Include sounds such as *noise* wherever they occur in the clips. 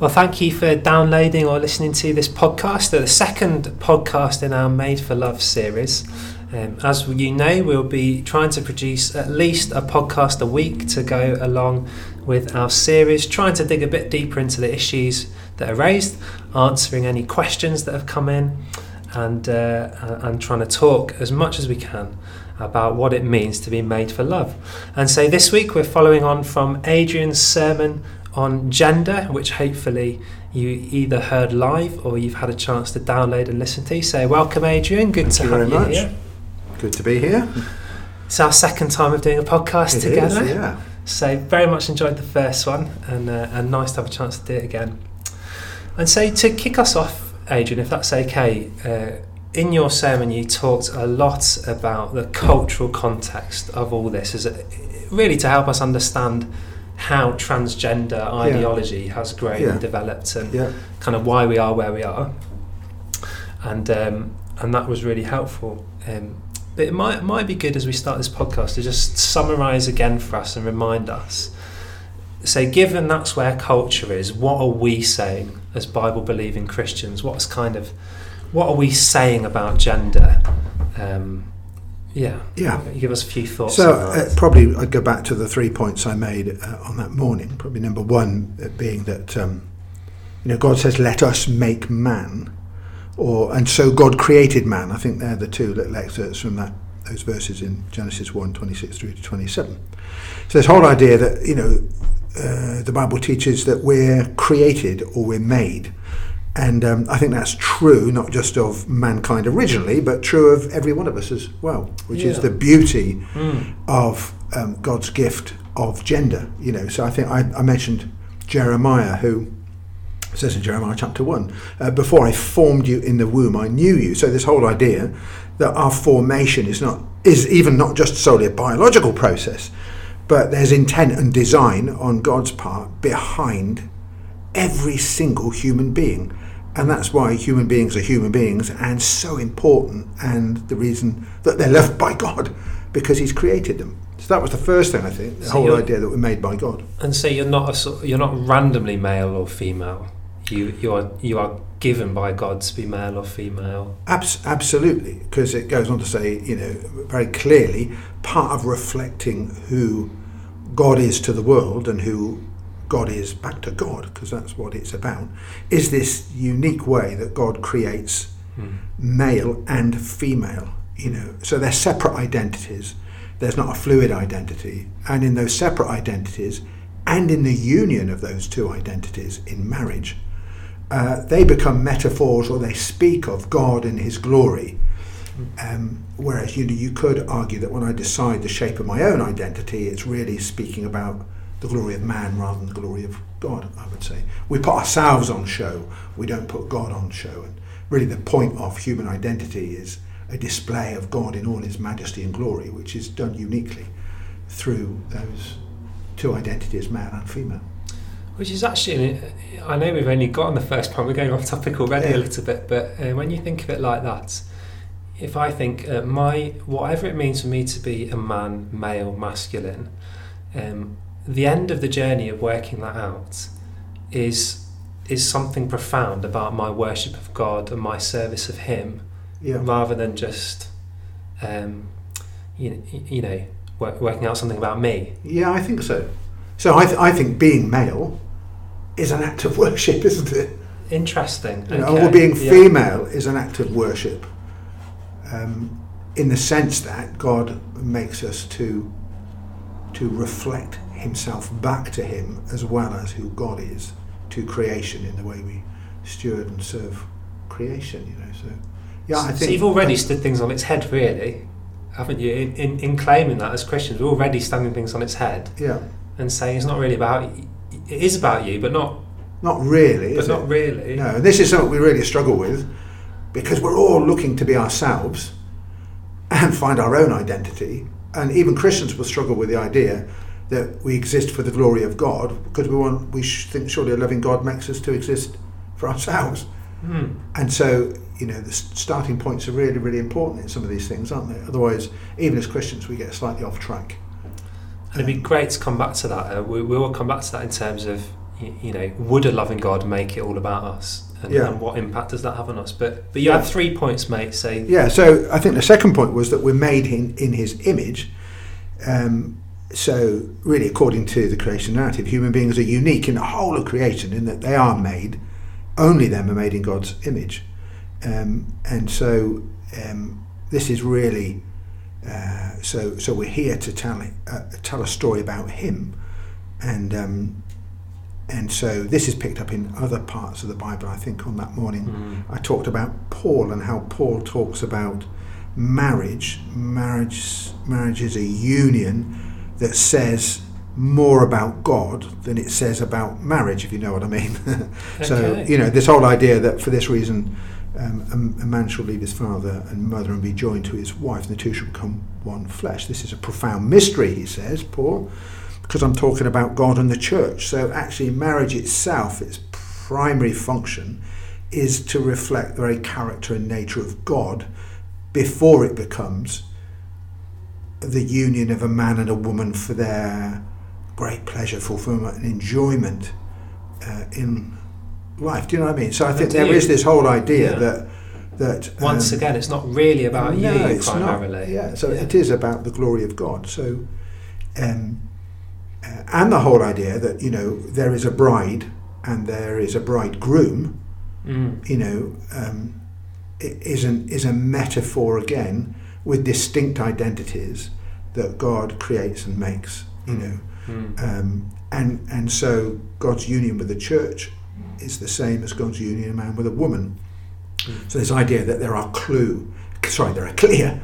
Well, thank you for downloading or listening to this podcast, the second podcast in our Made for Love series. Um, as you know, we'll be trying to produce at least a podcast a week to go along with our series, trying to dig a bit deeper into the issues that are raised, answering any questions that have come in, and uh, and trying to talk as much as we can about what it means to be made for love. And so this week we're following on from Adrian's sermon on gender, which hopefully you either heard live or you've had a chance to download and listen to. So, welcome, Adrian. Good Thank to you have very you much. here. Good to be here. It's our second time of doing a podcast It together. is, yeah. So, very much enjoyed the first one and, uh, and nice to have a chance to do it again. And so, to kick us off, Adrian, if that's okay, uh, in your sermon, you talked a lot about the cultural context of all this, is it, really to help us understand how transgender ideology has grown Yeah. and developed and Yeah. kind of why we are where we are. And um, and that was really helpful. Um, but it might might be good as we start this podcast to just summarise again for us and remind us. So, given that's where culture is, what are we saying as Bible believing Christians? What's kind of what are we saying about gender? Um, yeah, Yeah. Give us a few thoughts. So uh, probably I'd go back to the three points I made uh, on that morning. Probably number one uh, being that um, you know God says, "Let us make man," or and so God created man. I think they're the two little excerpts from that those verses in Genesis 1, 26 through to 27. So this whole idea that you know uh, the Bible teaches that we're created or we're made. And um, I think that's true, not just of mankind originally, but true of every one of us as well, which is the beauty Mm. of um, God's gift of gender. You know, so I think I, I mentioned Jeremiah, who says in Jeremiah chapter one, uh, "Before I formed you in the womb, I knew you." So this whole idea that our formation is not is even not just solely a biological process, but there's intent and design on God's part behind every single human being. And that's why human beings are human beings and so important, and the reason that they're loved by God because He's created them. So that was the first thing I think, the So whole idea that we're made by God. And so you're not a, you're not randomly male or female. You you are you are given by God to be male or female. Abs- absolutely, because it goes on to say, you know, very clearly, part of reflecting who God is to the world and who God is back to God, because that's what it's about, is this unique way that God creates male and female. You know, so they're separate identities. There's not a fluid identity, and in those separate identities, and in the union of those two identities in marriage, uh, they become metaphors or they speak of God and His glory. Um, whereas you know, you could argue that when I decide the shape of my own identity, it's really speaking about the glory of man rather than the glory of God. I would say we put ourselves on show. We don't put God on show. And really, the point of human identity is a display of God in all His majesty and glory, which is done uniquely through those two identities, man and female. Which is actually, I know we've only got on the first point. We're going off topic already Yeah. a little bit, but uh, when you think of it like that, if I think uh, my whatever it means for me to be a man, male, masculine, um, the end of the journey of working that out is is something profound about my worship of God and my service of Him, Yeah. rather than just, um, you, you know, work, working out something about me. Yeah, I think so. So I, th- I think being male is an act of worship, *laughs* isn't it? Interesting. You know, Or being yeah. female is an act of worship, um, in the sense that God makes us to to reflect Himself back to Him as well as who God is to creation in the way we steward and serve creation. You know, so yeah, I think. so you've already stood things on its head, really, haven't you? In, in, in claiming that as Christians, we're already standing things on its head yeah, and saying it's not really about. It is about you, but not. not really, But not it? really. No, and this is something we really struggle with because we're all looking to be ourselves and find our own identity. And even Christians will struggle with the idea that we exist for the glory of God because we want we think surely a loving God makes us to exist for ourselves. Hmm. And so, you know, the starting points are really, really important in some of these things, aren't they? Otherwise, even as Christians, we get slightly off track. And it'd be great to come back to that. Uh, we, we will come back to that in terms of you, you know, would a loving God make it all about us? And, Yeah. and what impact does that have on us? But but you had three points, mate. Say Yeah, so I think the second point was that we're made in, in his image. Um, so, really, according to the creation narrative, human beings are unique in the whole of creation in that they are made, only them are made in God's image. Um, and so, um, this is really, uh, so, so we're here to tell, uh, tell a story about him. And, um, and so, this is picked up in other parts of the Bible. I think on that morning, Mm. I talked about Paul and how Paul talks about marriage. Marriage, marriage is a union that says more about God than it says about marriage, if you know what I mean. *laughs* so, Okay. you know, this whole idea that for this reason um, a, a man shall leave his father and mother and be joined to his wife, and the two shall become one flesh. This is a profound mystery, he says, Paul, because I'm talking about God and the church. So, actually, marriage itself, its primary function, is to reflect the very character and nature of God before it becomes the union of a man and a woman for their great pleasure, fulfillment, and enjoyment uh, in life. Do you know what I mean? So I think there is this whole idea Yeah. that that once um, again, it's not really about no, you it's primarily. Not. Yeah, so Yeah. it is about the glory of God. So, um, uh, and the whole idea that you know there is a bride and there is a bridegroom. Mm. You know, um, i- is an is a metaphor again with distinct identities that God creates and makes. You know, Mm. um, and and so God's union with the church is the same as God's union of man with a woman. Mm. So this idea that there are clue, sorry, there are clear,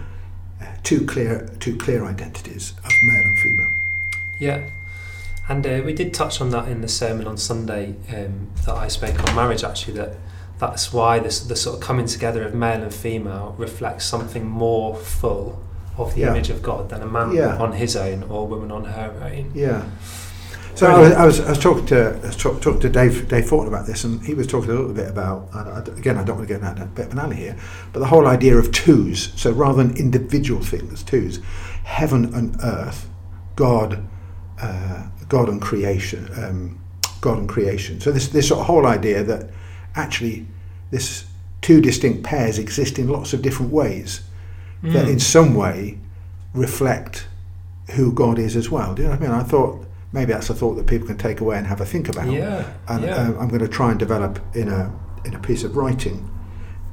uh, two clear, two clear identities of male and female. Yeah. And uh, we did touch on that in the sermon on Sunday um, that I spoke on marriage, actually, that that's why this, the sort of coming together of male and female reflects something more full of the Yeah. image of God than a man Yeah. on his own or a woman on her own. Yeah. So I was, I was, I was talking to I was talk, talking to Dave Dave Fortin about this, and he was talking a little bit about I, again I don't want to get down a bit of an alley here, but the whole idea of twos. So rather than individual things, twos, heaven and earth, God, uh, God and creation, um, God and creation. So this this sort of whole idea that actually this two distinct pairs exist in lots of different ways that Mm. in some way reflect who God is as well. Do you know what I mean? I thought maybe that's a thought that people can take away and have a think about. Yeah. And yeah. um, I'm going to try and develop in a in a piece of writing.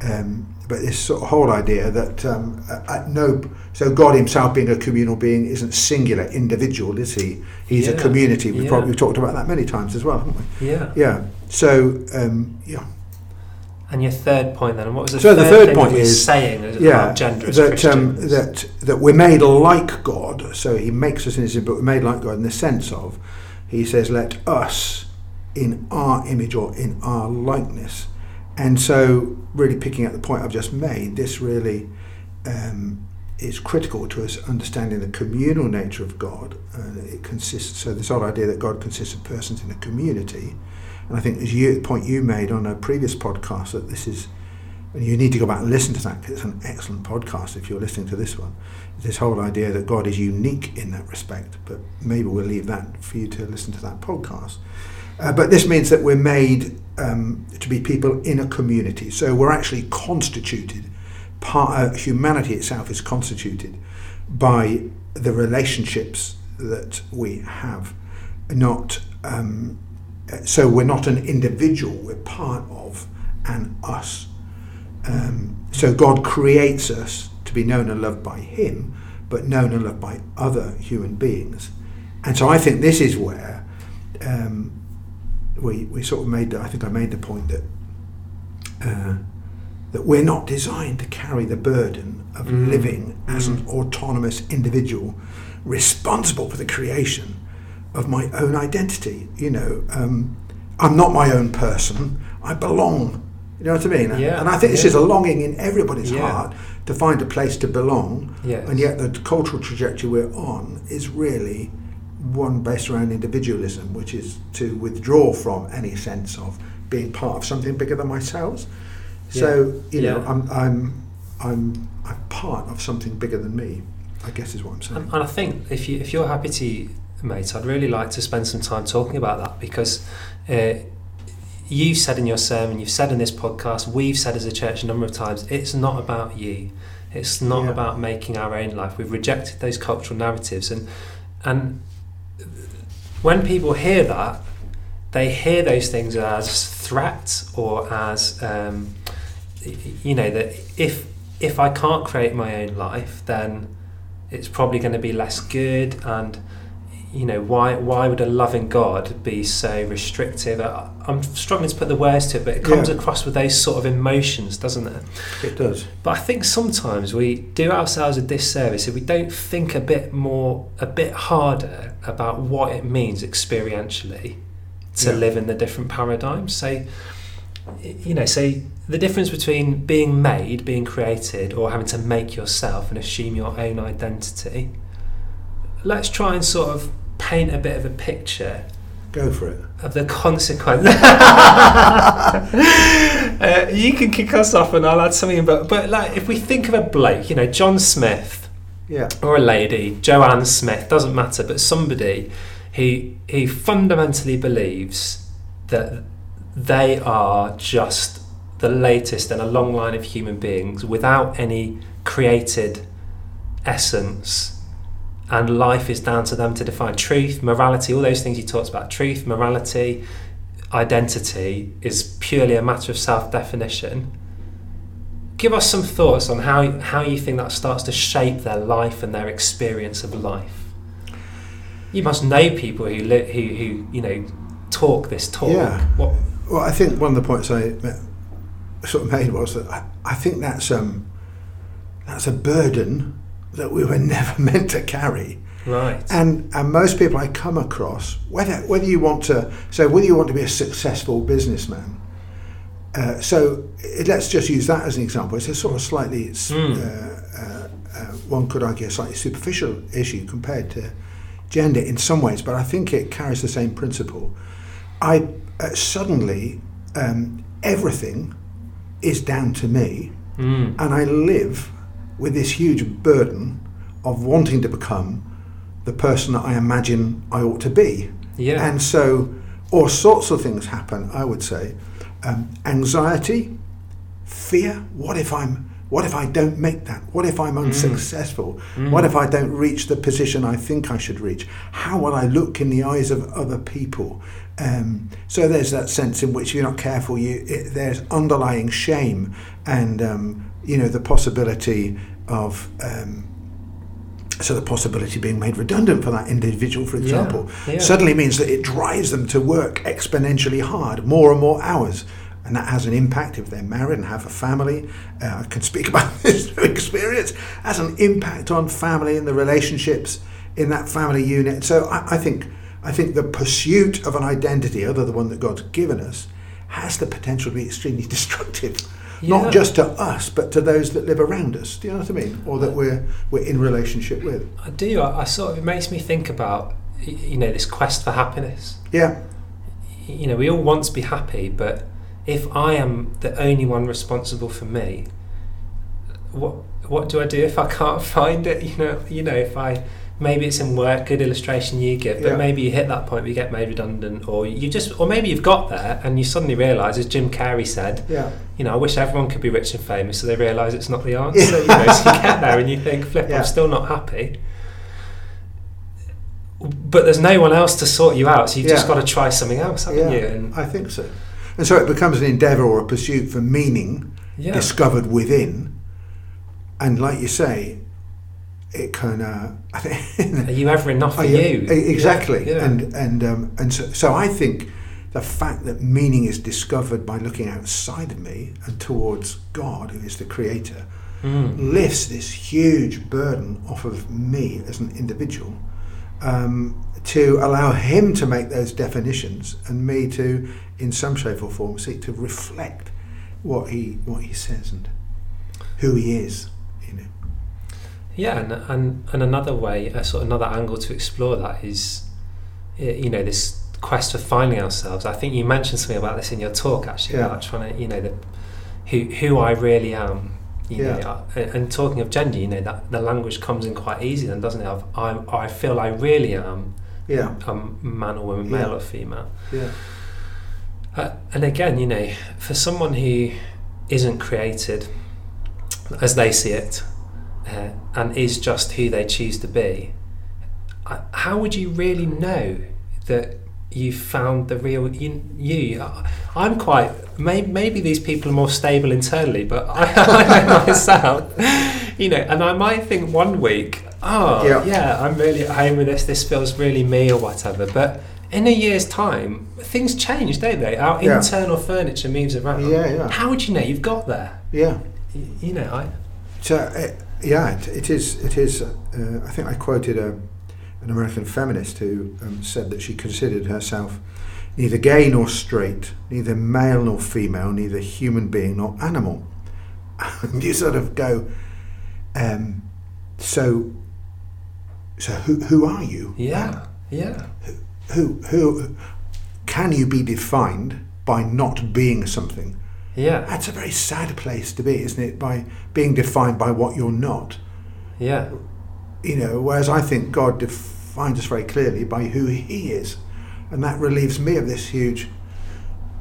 Um, but this sort of whole idea that um, at no, so God Himself being a communal being isn't singular, individual, is He? He's a community. We've yeah. probably talked about that many times as well, haven't we? yeah. Yeah. So um, yeah, And your third point then, and what was the So third the third point is- saying yeah, about gender that um, that that we're made like God. So He makes us in His image, but we're made like God in the sense of He says, "Let us in our image or in our likeness." And so, really picking up the point I've just made, this really um, is critical to us understanding the communal nature of God. Uh, it consists so this whole idea that God consists of persons in a community. And I think as you, the point you made on a previous podcast that this is and you need to go back and listen to that because it's an excellent podcast if you're listening to this one. This whole idea that God is unique in that respect, but maybe we'll leave that for you to listen to that podcast. Uh, but this means that we're made um, to be people in a community. So we're actually constituted, part, uh, humanity itself is constituted by the relationships that we have, not. Um, so we're not an individual, we're part of an us. Um, so God creates us to be known and loved by Him, but known and loved by other human beings. And so I think this is where um, we, we sort of made, the, I think I made the point that uh, that we're not designed to carry the burden of Mm. living as an autonomous individual responsible for the creation of my own identity. You know, um, I'm not my own person. I belong. You know what I mean? Yeah, and I think this yeah. is a longing in everybody's Yeah. heart to find a place to belong. Yes. And yet the cultural trajectory we're on is really one based around individualism, which is to withdraw from any sense of being part of something bigger than myself. So you know, Yeah. I'm I'm I'm I'm part of something bigger than me. I guess is what I'm saying. And, and I think if you if you're happy to mate, I'd really like to spend some time talking about that because uh, you've said in your sermon, you've said in this podcast, we've said as a church a number of times, it's not about you. It's not Yeah. about making our own life. We've rejected those cultural narratives, and and when people hear that, they hear those things as threats or as um, you know that if if I can't create my own life, then it's probably going to be less good and you know why why would a loving god be so restrictive I, i'm struggling to put the words to it but it comes Yeah. across with those sort of emotions doesn't it It does. but i think sometimes we do ourselves a disservice if we don't think a bit more a bit harder about what it means experientially to Yeah. live in the different paradigms so you know so the difference between being made being created or having to make yourself and assume your own identity let's try and sort of paint a bit of a picture Go for it. of the consequence. *laughs* uh, you can kick us off, and I'll add something. But but like if we think of a bloke, you know, John Smith Yeah. or a lady, Joanne Smith, doesn't matter, but somebody who he fundamentally believes that they are just the latest in a long line of human beings without any created essence and life is down to them to define truth, morality, all those things he talks about. Truth, morality, identity is purely a matter of self definition. Give us some thoughts on how, how you think that starts to shape their life and their experience of life. You must know people who, li- who, who you know, talk this talk. Yeah. What, Well, I think one of the points I sort of made was that I, I think that's um, that's a burden that we were *laughs* never meant to carry. right. And and most people I come across, whether whether you want to so whether you want to be a successful businessman, uh, so it, let's just use that as an example. It's a sort of slightly, Mm. uh, uh, uh, one could argue, a slightly superficial issue compared to gender in some ways, but I think it carries the same principle. I uh, suddenly um, everything is down to me Mm. and I live with this huge burden of wanting to become the person that I imagine I ought to be. Yeah. And so all sorts of things happen, I would say. Um, anxiety, fear, what if I'm what if I don't make that? What if I'm unsuccessful? Mm. What if I don't reach the position I think I should reach? How will I look in the eyes of other people? Um, so there's that sense in which if you're not careful, you it, there's underlying shame and um, you know the possibility of um, so the possibility of being made redundant for that individual, for Yeah, example, yeah. suddenly means that it drives them to work exponentially hard, more and more hours. And that has an impact if they're married and have a family. Uh, I can speak *laughs* about this through experience. Has an impact on family and the relationships in that family unit. So I, I think I think the pursuit of an identity other than the one that God's given us has the potential to be extremely *laughs* destructive. Yeah. Not just to us, but to those that live around us. Do you know what I mean? Or that we're we're in relationship with. I do. I, I sort of it makes me think about you know this quest for happiness. Yeah. You know, we all want to be happy, but if I am the only one responsible for me, what what do I do if I can't *laughs* find it? You know, you know, if I maybe it's in work, good illustration you give, but Yeah. maybe you hit that point where you get made redundant, or you just, or maybe you've got there and you suddenly realise, as Jim Carrey said, Yeah. you know, I wish everyone could be rich and famous, so they realise it's not the answer. you know, so you get there and you think, flip, Yeah. I'm still not happy. But there's no one else to sort you out, so you've just got to try something else, haven't you? And I think so. And so it becomes an endeavour or a pursuit for meaning discovered within. And like you say, it I think. are you ever enough *laughs* for you? e- Exactly. Yeah. And and um, and so, so I think the fact that meaning is discovered by looking outside of me and towards God, who is the creator, Mm. lifts this huge burden off of me as an individual um, to allow him to make those definitions and me to, in some shape or form, seek to reflect what he what he says and who he is. Yeah, and, and and another way, a sort of another angle to explore that is, you know, this quest for finding ourselves. I think you mentioned something about this in your talk, actually, Yeah. about trying to, you know, the who who I really am. You Yeah. know, and, and talking of gender, you know, that the language comes in quite easy, then doesn't it? Of I I feel I really am Yeah. a man or woman, male Yeah. or female. Yeah. Uh, and again, you know, for someone who isn't created as they see it uh, and is just who they choose to be, how would you really know that you found the real you? you? I'm quite. May, maybe these people are more stable internally, but I, *laughs* I know myself, you know, and I might think one week, oh, Yeah. yeah, I'm really at home with this. This feels really me, or whatever. But in a year's time, things change, don't they? Our Yeah. internal furniture moves around. Yeah, yeah. How would you know you've got there? Yeah. Y- You know, I. So uh, yeah, it, it is. It is. Uh, I think I quoted a, an American feminist who um, said that she considered herself neither gay nor straight, neither male nor female, neither human being nor animal. and *laughs* you sort of go, um, so. So who who are you? Yeah, yeah, Who who can you be defined by not being something? Yeah, That's a very sad place to be, isn't it? By being defined by what you're not. yeah, you know, whereas I think God defines us very clearly by who He is, and that relieves me of this huge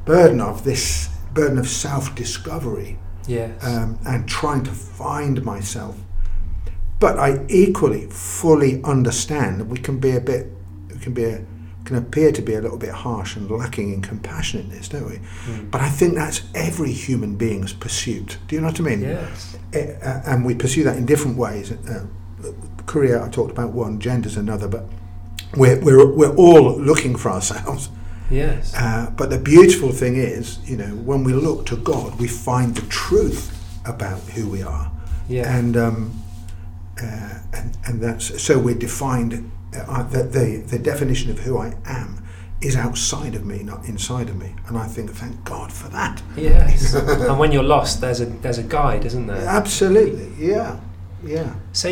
burden of this burden of self-discovery yes, um, and trying to find myself. But I equally fully understand that we can be a bit, we can be a, can appear to be a little bit harsh and lacking in compassionateness, don't we? Mm. But I think that's every human being's pursuit. Do you know what I mean? yes, Eh, uh, and we pursue that in different ways. Uh, career, I talked about one, gender's another, but we're, we're, we're all looking for ourselves. yes, Uh, but the beautiful thing is, you know, when we look to God, we find the truth about who we are. yeah, And, um, uh, and, and that's so we're defined, uh, the, the, the definition of who I am is outside of me, not inside of me. And I think, thank God for that. yes. and when you're lost, there's a there's a guide, isn't there? Absolutely, yeah, yeah. So,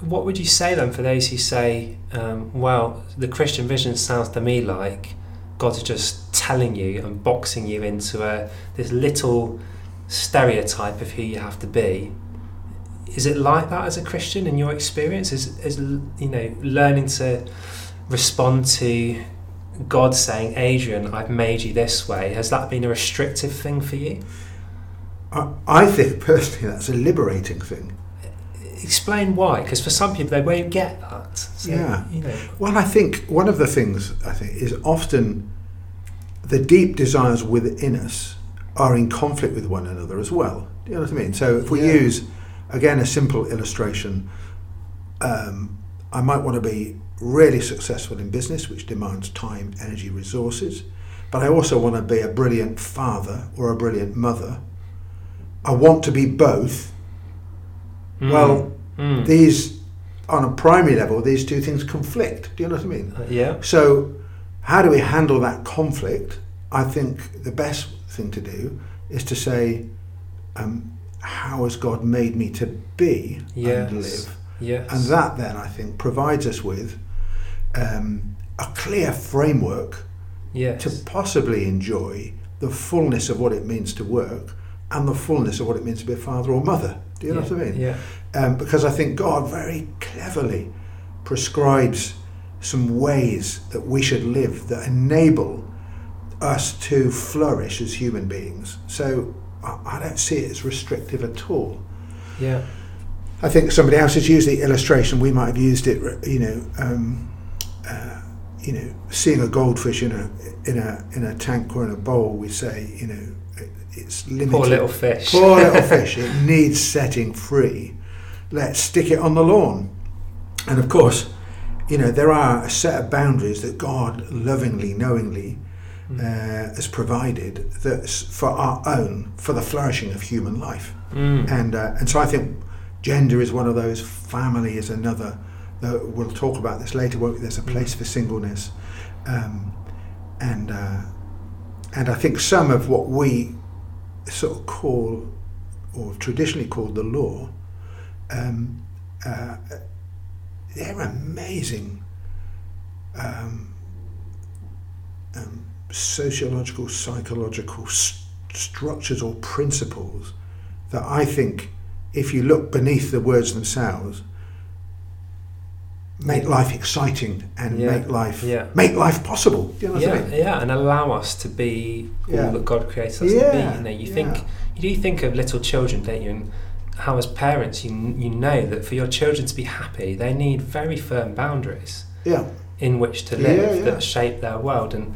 what would you say then for those who say, um, well, the Christian vision sounds to me like God's just telling you and boxing you into a this little stereotype of who you have to be? Is it like that as a Christian in your experience? Is is you know learning to respond to God saying, Adrian, I've made you this way. Has that been a restrictive thing for you? I, I think personally that's a liberating thing. Explain why, because for some people they won't get that. So, Yeah. You know. Well, I think one of the things I think is often the deep desires within us are in conflict with one another as well. Do you know what I mean? So if we Yeah. use again a simple illustration, um, I might want to be really successful in business, which demands time, energy, resources, but I also want to be a brilliant father or a brilliant mother. I want to be both. Well, Mm. these on a primary level these two things conflict do you know what i mean Uh, yeah. so how do we handle that conflict i think the best thing to do is to say um, how has god made me to be Yes. and live Yes. and that then i think provides us with um, a clear framework Yes. to possibly enjoy the fullness of what it means to work and the fullness of what it means to be a father or mother do you know what i mean Yeah. um, because I think God very cleverly prescribes some ways that we should live that enable us to flourish as human beings. So I, don't see it as restrictive at all. Yeah. I think somebody else has used the illustration. We might have used it, you know, um, uh, you know, seeing a goldfish in a in a in a tank or in a bowl. We say, you know, it, it's limited. Poor little fish. Poor little *laughs* fish. It needs setting free. Let's stick it on the lawn. And of course, you know, there are a set of boundaries that God lovingly, knowingly uh, has provided that's for our own, for the flourishing of human life. Mm. And, uh, and so I think gender is one of those, family is another. Uh, we'll talk about this later. won't we? There's a place for singleness. Um, and, uh, and I think some of what we sort of call, or traditionally called the law, um, uh, they're amazing um, um, sociological, psychological st- structures or principles that I think, if you look beneath the words themselves, make life exciting and Yeah. make life Yeah. make life possible. You know what I yeah, mean? yeah, and allow us to be Yeah. all that God creates us to be. You know, you think yeah. you do think of little children, don't you? And how as parents, you you know that for your children to be happy, they need very firm boundaries Yeah, in which to live Yeah, yeah. that shape their world. And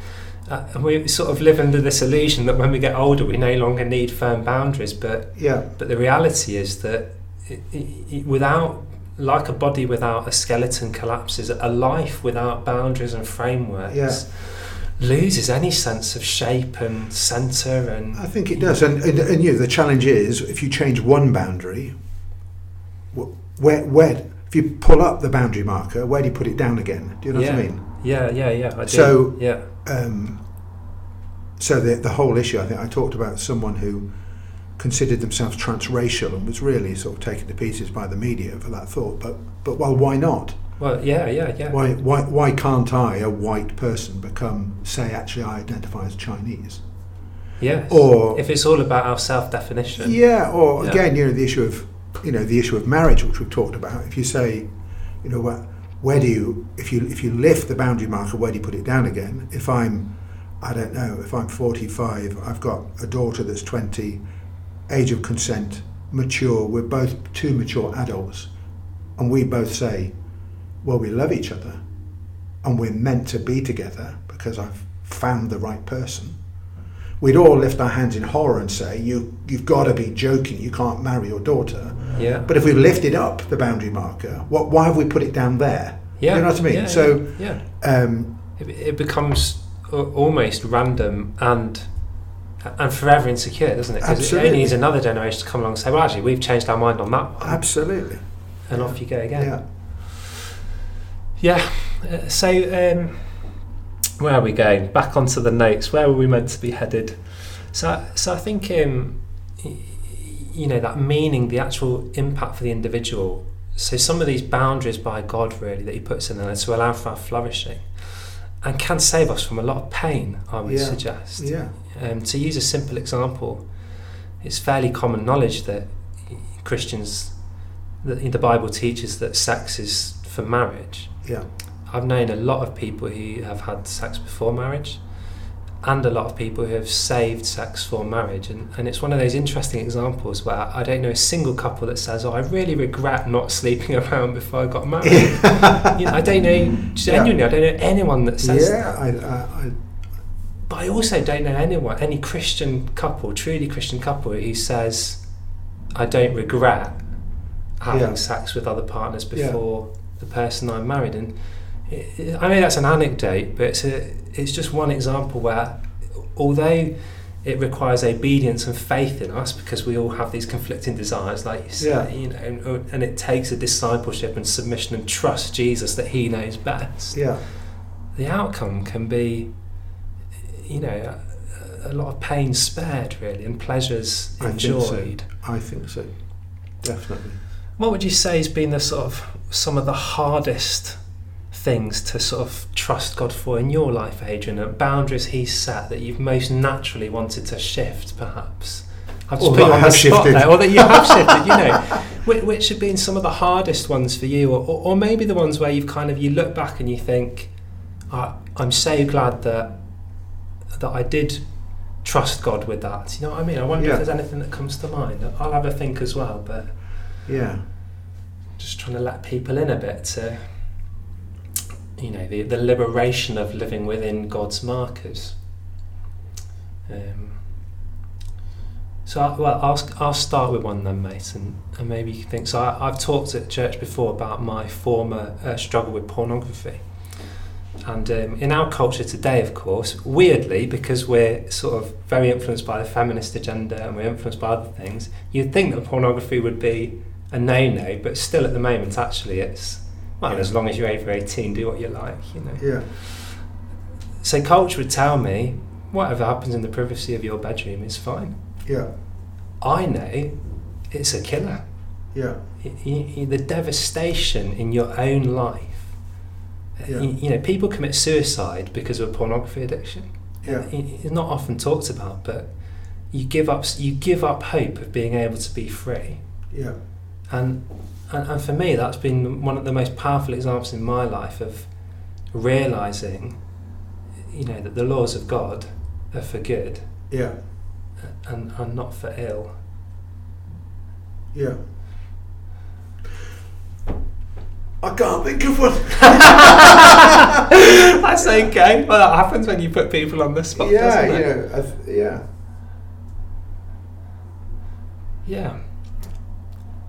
uh, and we sort of live under this illusion that when we get older, we no longer need firm boundaries. But yeah, but the reality is that it, it, it- without like a body without a skeleton collapses, a life without boundaries and frameworks Yeah. loses any sense of shape and centre and I think it does. And, and, and you know, the challenge is if you change one boundary, where, where, if you pull up the boundary marker, where do you put it down again? Do you know yeah, what I mean? Yeah, yeah, yeah. I do. So- yeah, Um, so the, the whole issue, I think I talked about someone who considered themselves transracial and was really sort of taken to pieces by the media for that thought. But, but well, why not? well, yeah, yeah, yeah. Why, why, why can't I, a white person, become, say, actually I identify as Chinese? Yes. Or if it's all about our self-definition. Yeah, or Yeah. again, you know, the issue of, you know, the issue of marriage, which we've talked about. If you say, you know, where, where do you, if you if you lift the boundary marker, where do you put it down again? If I'm, I don't know, if I'm 45, I've got a daughter that's 20, age of consent, mature. We're both two mature adults, and we both say, well, we love each other, and we're meant to be together because I've found the right person we'd all lift our hands in horror and say, you, you've got to be joking, you can't marry your daughter. Yeah. But if we've lifted up the boundary marker, what, why have we put it down there? yeah. You know what I mean? Yeah, so, yeah. um, It, it becomes almost random and and forever insecure, doesn't it? Because it only needs another generation to come along and say, well, actually, we've changed our mind on that one. absolutely. and off you go again. Yeah. Yeah. Uh, so, um, where are we going? Back onto the notes. Where were we meant to be headed? So, so I think, um, you know, that meaning, the actual impact for the individual. So, some of these boundaries by God, really, that He puts in there to allow for our flourishing, and can save us from a lot of pain. I would Yeah. suggest. Yeah. Um, to use a simple example, it's fairly common knowledge that Christians, that the Bible teaches that sex is for marriage. Yeah. I've known a lot of people who have had sex before marriage and a lot of people who have saved sex for marriage. And, and it's one of those interesting examples where I don't know a single couple that says, Oh, I really regret not sleeping *laughs* around before I got married. *laughs* you know, I don't know, genuinely, I don't know anyone that says yeah. that. I, I, I, But I also don't know anyone, any Christian couple, truly Christian couple, who says, I don't regret having Yeah. sex with other partners Yeah. before the person I'm married. And it- I know that's an anecdote, but it's, a, it's just one example where, although it requires obedience and faith in us because we all have these conflicting desires, like you say, Yeah. you know, and, and it takes a discipleship and submission and trust Jesus that He knows best yeah. the outcome can be, you know, a, a lot of pain spared, really, and pleasures I think so. enjoyed. I think so. Definitely. What would you say has been the sort of some of the hardest things to sort of trust God for in your life, Adrian? And boundaries He's set that you've most naturally wanted to shift, perhaps. I've just Or put you on the spot shifted. there, or that you have *laughs* shifted. You know, which, which have been some of the hardest ones for you, or, or, or maybe the ones where you've kind of you look back and you think, I, I'm so glad that that I did trust God with that. You know what I mean? I wonder Yeah. if there's anything that comes to mind. I'll have a think as well, but Yeah. just trying to let people in a bit to, you know, the, the liberation of living within God's markers. Um, so, I, well, I'll, I'll start with one then, mate, and, and maybe you can think. So, I, I've talked at church before about my former uh, struggle with pornography. And um, in our culture today, of course, weirdly, because we're sort of very influenced by the feminist agenda and we're influenced by other things, you'd think that pornography would be a no-no, but still at the moment, actually, it's well, as long as you're over 18, do what you like, you know. Yeah. So culture would tell me whatever happens in the privacy of your bedroom is fine. Yeah. I know it's a killer. Yeah. The devastation in your own life. Yeah. Y- You know, people commit suicide because of a pornography addiction. Yeah. It's not often talked about, but you give up. You give up hope of being able to be free. Yeah. And, and and for me, that's been one of the most powerful examples in my life of realizing, you know, that the laws of God are for good Yeah. and are not for ill. Yeah. I can't think of one. *laughs* That's okay. Well, that happens when you put people on the spot, yeah, doesn't it? know, I th- yeah. Yeah.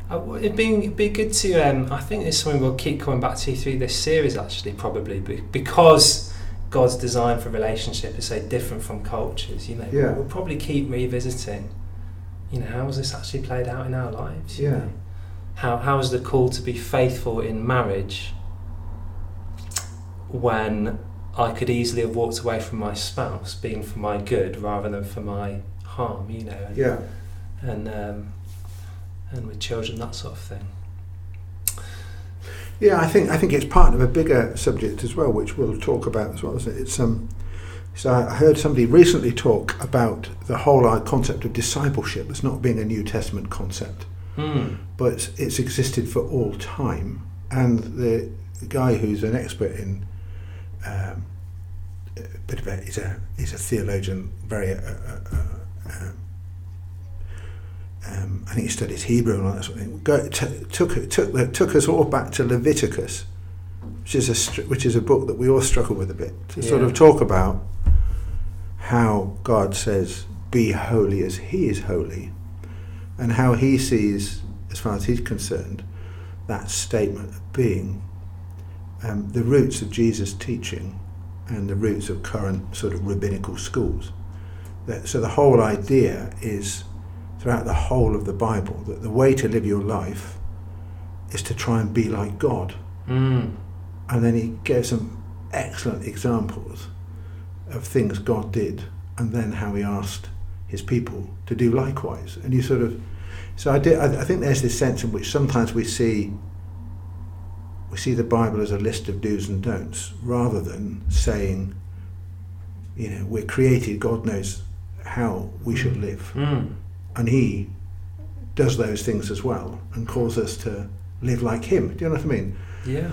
Uh, it'd be, it'd be good to. Um, I think it's something we'll keep coming back to through this series, actually, probably because God's design for relationship is so different from cultures. You know, Yeah. we'll probably keep revisiting. You know, how has this actually played out in our lives? you Yeah. know? How how is the call to be faithful in marriage when I could easily have walked away from my spouse being for my good rather than for my harm? You know. And, Yeah. and um, and with children, that sort of thing. Yeah, I think I think it's part of a bigger subject as well, which we'll talk about as well. Isn't it? It's um. So I heard somebody recently talk about the whole concept of discipleship as not being a New Testament concept, Hmm. but it's, existed for all time. And the guy who's an expert in um, a bit of a, he's a he's a theologian, very uh, uh, uh, um, I think he studies Hebrew and all that sort of thing. Go, t- took took took us all back to Leviticus, which is a which is a book that we all struggle with a bit to sort of talk about how God says, "Be holy as He is holy," and how He sees, as far as He's concerned, that statement of being um, the roots of Jesus' teaching and the roots of current sort of rabbinical schools. That, so the whole idea is throughout the whole of the Bible that the way to live your life is to try and be like God. Mm. And then he gave some excellent examples of things God did and then how he asked his people to do likewise. And you sort of, so I, did, I, I think there's this sense in which sometimes we see we see the Bible as a list of do's and don'ts rather than saying, you know, we're created, God knows how we should live. Mm. And he does those things as well and calls us to live like him. Do you know what I mean? Yeah.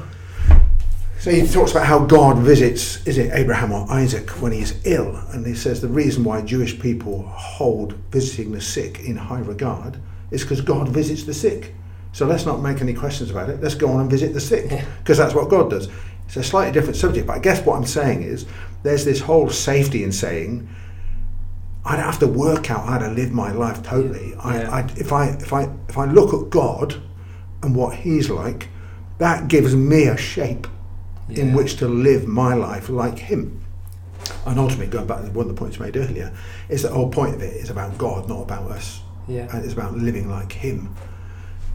So he talks about how God visits, is it Abraham or Isaac, when he's ill. And he says the reason why Jewish people hold visiting the sick in high regard is because God visits the sick. So let's not make any questions about it. Let's go on and visit the sick Yeah. because that's what God does. It's a slightly different subject, but I guess what I'm saying is there's this whole safety in saying I don't have to work out how to live my life totally. Yeah. I, I, if I if I if I look at God and what He's like, that gives me a shape in which to live my life like Him. And ultimately, going back to one of the points made earlier, is the whole point of it is about God, not about us, Yeah. and it's about living like Him.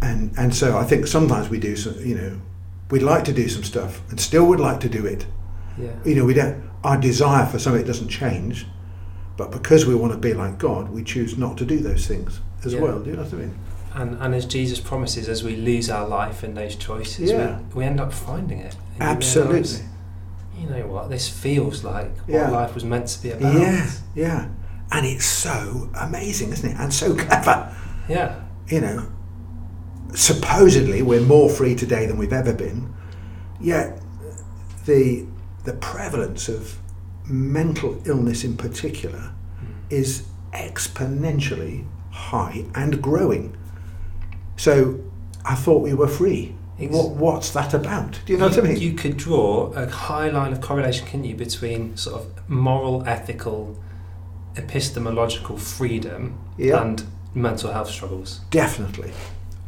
And and so I think sometimes we do some, you know, we'd like to do some stuff and still would like to do it. Yeah. You know, we don't. Our desire for something doesn't change, but because we want to be like God, we choose not to do those things as Yeah. well. Do you know what I mean? And, and as Jesus promises, as we lose our life in those choices, Yeah. we, we end up finding it. Absolutely. You know what? This feels like what Yeah. life was meant to be about. Yeah, yeah. And it's so amazing, isn't it? And so *laughs* clever. Yeah. You know, supposedly we're more free today than we've ever been, yet the the prevalence of mental illness in particular is exponentially high and growing. So I thought we were free. What, what's that about? Do you know what I mean? You could draw a high line of correlation, couldn't you, between sort of moral, ethical, epistemological freedom Yeah. and mental health struggles. Definitely.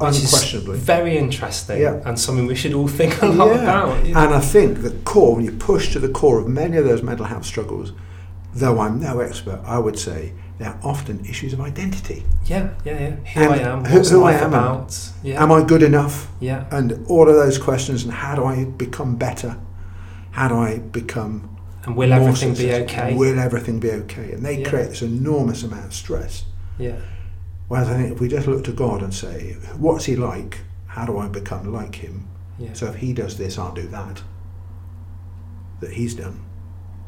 Unquestionably. very interesting Yeah. and something we should all think a lot Yeah. about. you know. And I think the core, when you push to the core of many of those mental health struggles, though I'm no expert, I would say they're often issues of identity. yeah, yeah, yeah. Who And I am, who- I am about. Yeah, Am I good enough? yeah, And all of those questions, and how do I become better? How do I become and will everything be okay? Will everything be okay? And they create this enormous amount of stress. yeah, Whereas I think if we just look to God and say, what's He like? How do I become like Him? yeah. So if He does this, I'll do that. That He's done.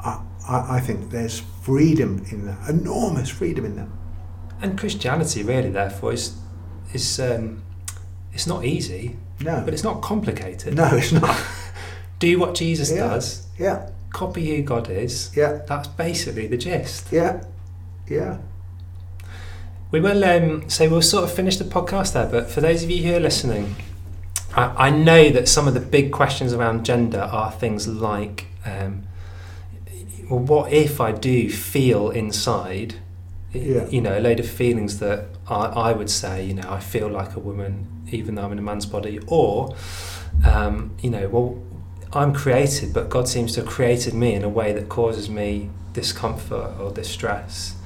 I, I, I think there's freedom in that, enormous freedom in that. And Christianity really, therefore, is is um, it's not easy, No. but it's not complicated. no, it's not. *laughs* Do what Jesus Yeah. does, Yeah, copy who God is. yeah, That's basically the gist. yeah, yeah. We will, um, so we'll sort of finish the podcast there, but for those of you who are listening, I, I know that some of the big questions around gender are things like, um, well, what if I do feel inside, Yeah. you know, a load of feelings that I, I would say, you know, I feel like a woman even though I'm in a man's body, or, um, you know, well, I'm created, but God seems to have created me in a way that causes me discomfort or distress.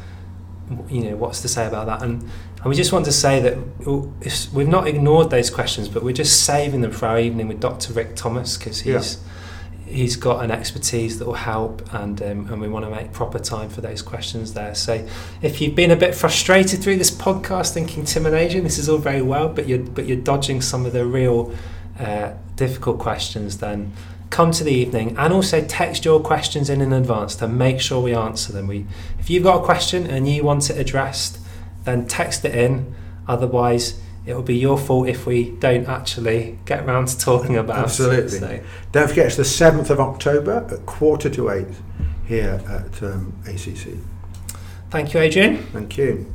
You know, what's to say about that? And, and we just want to say that we've not ignored those questions, but we're just saving them for our evening with Dr. Rick Thomas because he's he's got an expertise that will help, and um, and we want to make proper time for those questions there. So, if you've been a bit frustrated through this podcast, thinking Tim and Adrian, this is all very well, but you're but you're dodging some of the real uh, difficult questions, then come to the evening and also text your questions in in advance to make sure we answer them. We, if you've got a question and you want it addressed, then text it in. Otherwise, it will be your fault if we don't actually get round to talking about Absolutely. it. So, Don't forget, it's the 7th of October at quarter to eight here at um, ACC. thank you, Adrian. Thank you.